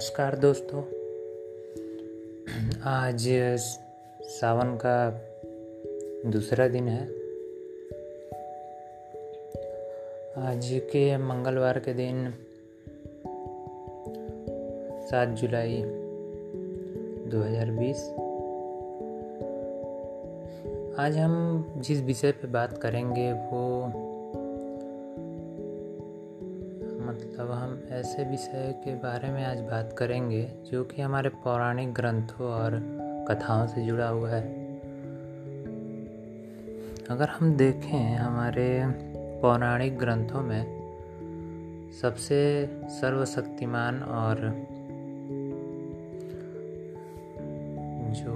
नमस्कार दोस्तों। आज सावन का दूसरा दिन है। आज के मंगलवार के दिन सात जुलाई 2020 आज हम जिस विषय पे बात करेंगे वो मतलब हम ऐसे विषय के बारे में आज बात करेंगे, जो कि हमारे पौराणिक ग्रंथों और कथाओं से जुड़ा हुआ है। अगर हम देखें हमारे पौराणिक ग्रंथों में, सबसे सर्वशक्तिमान और जो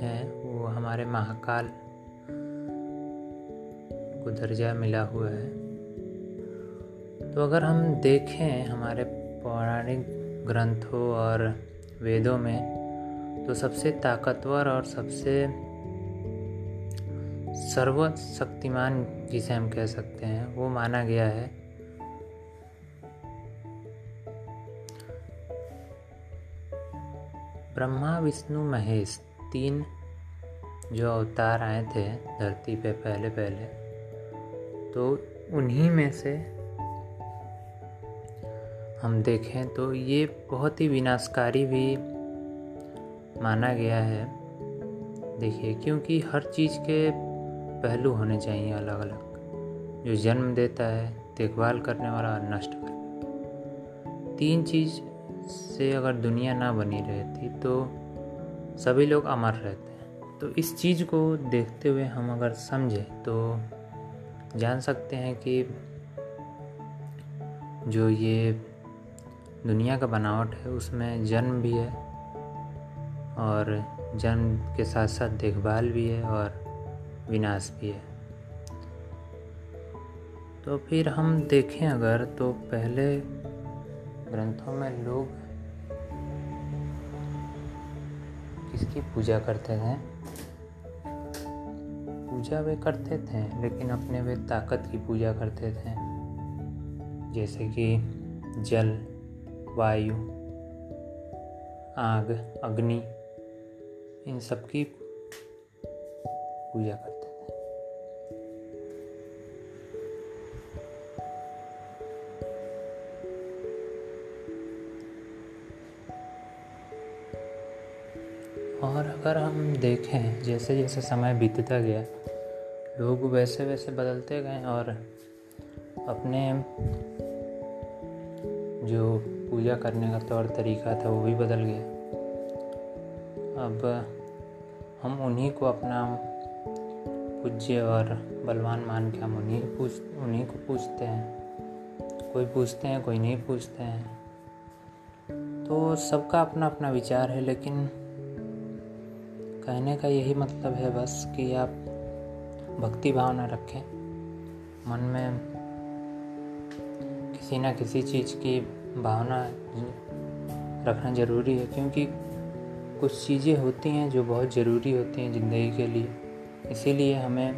है, वो हमारे महाकाल को दर्जा मिला हुआ है। तो अगर हम देखें हमारे पौराणिक ग्रंथों और वेदों में तो सबसे ताकतवर और सबसे सर्वशक्तिमान जिसे हम कह सकते हैं, वो माना गया है ब्रह्मा, विष्णु, महेश, तीन जो अवतार आए थे धरती पे पहले पहले तो उन्हीं में से हम देखें तो ये बहुत ही विनाशकारी भी माना गया है। देखिए, क्योंकि हर चीज़ के पहलू होने चाहिए अलग अलग जो जन्म देता है, देखभाल करने वाला और नष्ट करने तीन चीज़ से अगर दुनिया ना बनी रहती तो सभी लोग अमर रहते हैं। तो इस चीज़ को देखते हुए हम अगर समझें तो जान सकते हैं कि जो ये दुनिया का बनावट है, उसमें जन्म भी है और जन्म के साथ साथ देखभाल भी है और विनाश भी है। तो फिर हम देखें अगर तो पहले ग्रंथों में लोग किसकी पूजा करते थे? पूजा वे करते थे, लेकिन अपने वे ताकत की पूजा करते थे, जैसे कि जल वायु, आग, अग्नि, इन सब की पूजा करते थे और अगर हम देखें, जैसे जैसे समय बीतता गया, लोग वैसे वैसे बदलते गए और अपने जो पूजा करने का तौर तरीका था, वो भी बदल गया। अब हम उन्हीं को अपना पूज्य और बलवान मान के हम उन्हीं पूछ, उन्हीं को पूछते हैं। कोई पूछते हैं, कोई नहीं पूछते हैं। तो सबका अपना अपना विचार है, लेकिन कहने का यही मतलब है बस कि आप भक्ति भावना रखें। मन में किसी ना किसी चीज़ की भावना रखना ज़रूरी है, क्योंकि कुछ चीज़ें होती हैं जो बहुत ज़रूरी होती हैं ज़िंदगी के लिए। इसीलिए हमें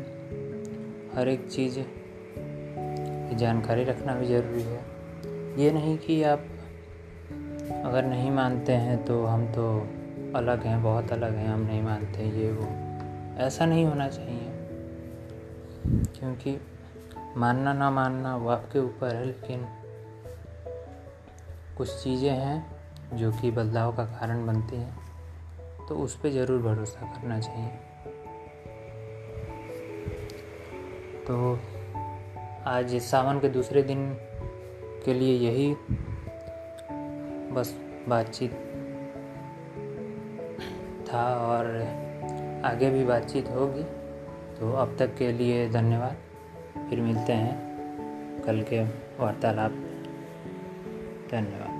हर एक चीज़ की जानकारी रखना भी ज़रूरी है। ये नहीं कि आप अगर नहीं मानते हैं तो हम तो अलग हैं, बहुत अलग हैं, हम नहीं मानते ये वो। ऐसा नहीं होना चाहिए, क्योंकि मानना ना मानना वो आपके ऊपर है, लेकिन कुछ चीज़ें हैं जो कि बदलाव का कारण बनती हैं तो उस पर ज़रूर भरोसा करना चाहिए। तो आज सावन के दूसरे दिन के लिए यही बस बातचीत था और आगे भी बातचीत होगी। तो अब तक के लिए धन्यवाद। फिर मिलते हैं कल के वार्तालाप। धन्यवाद।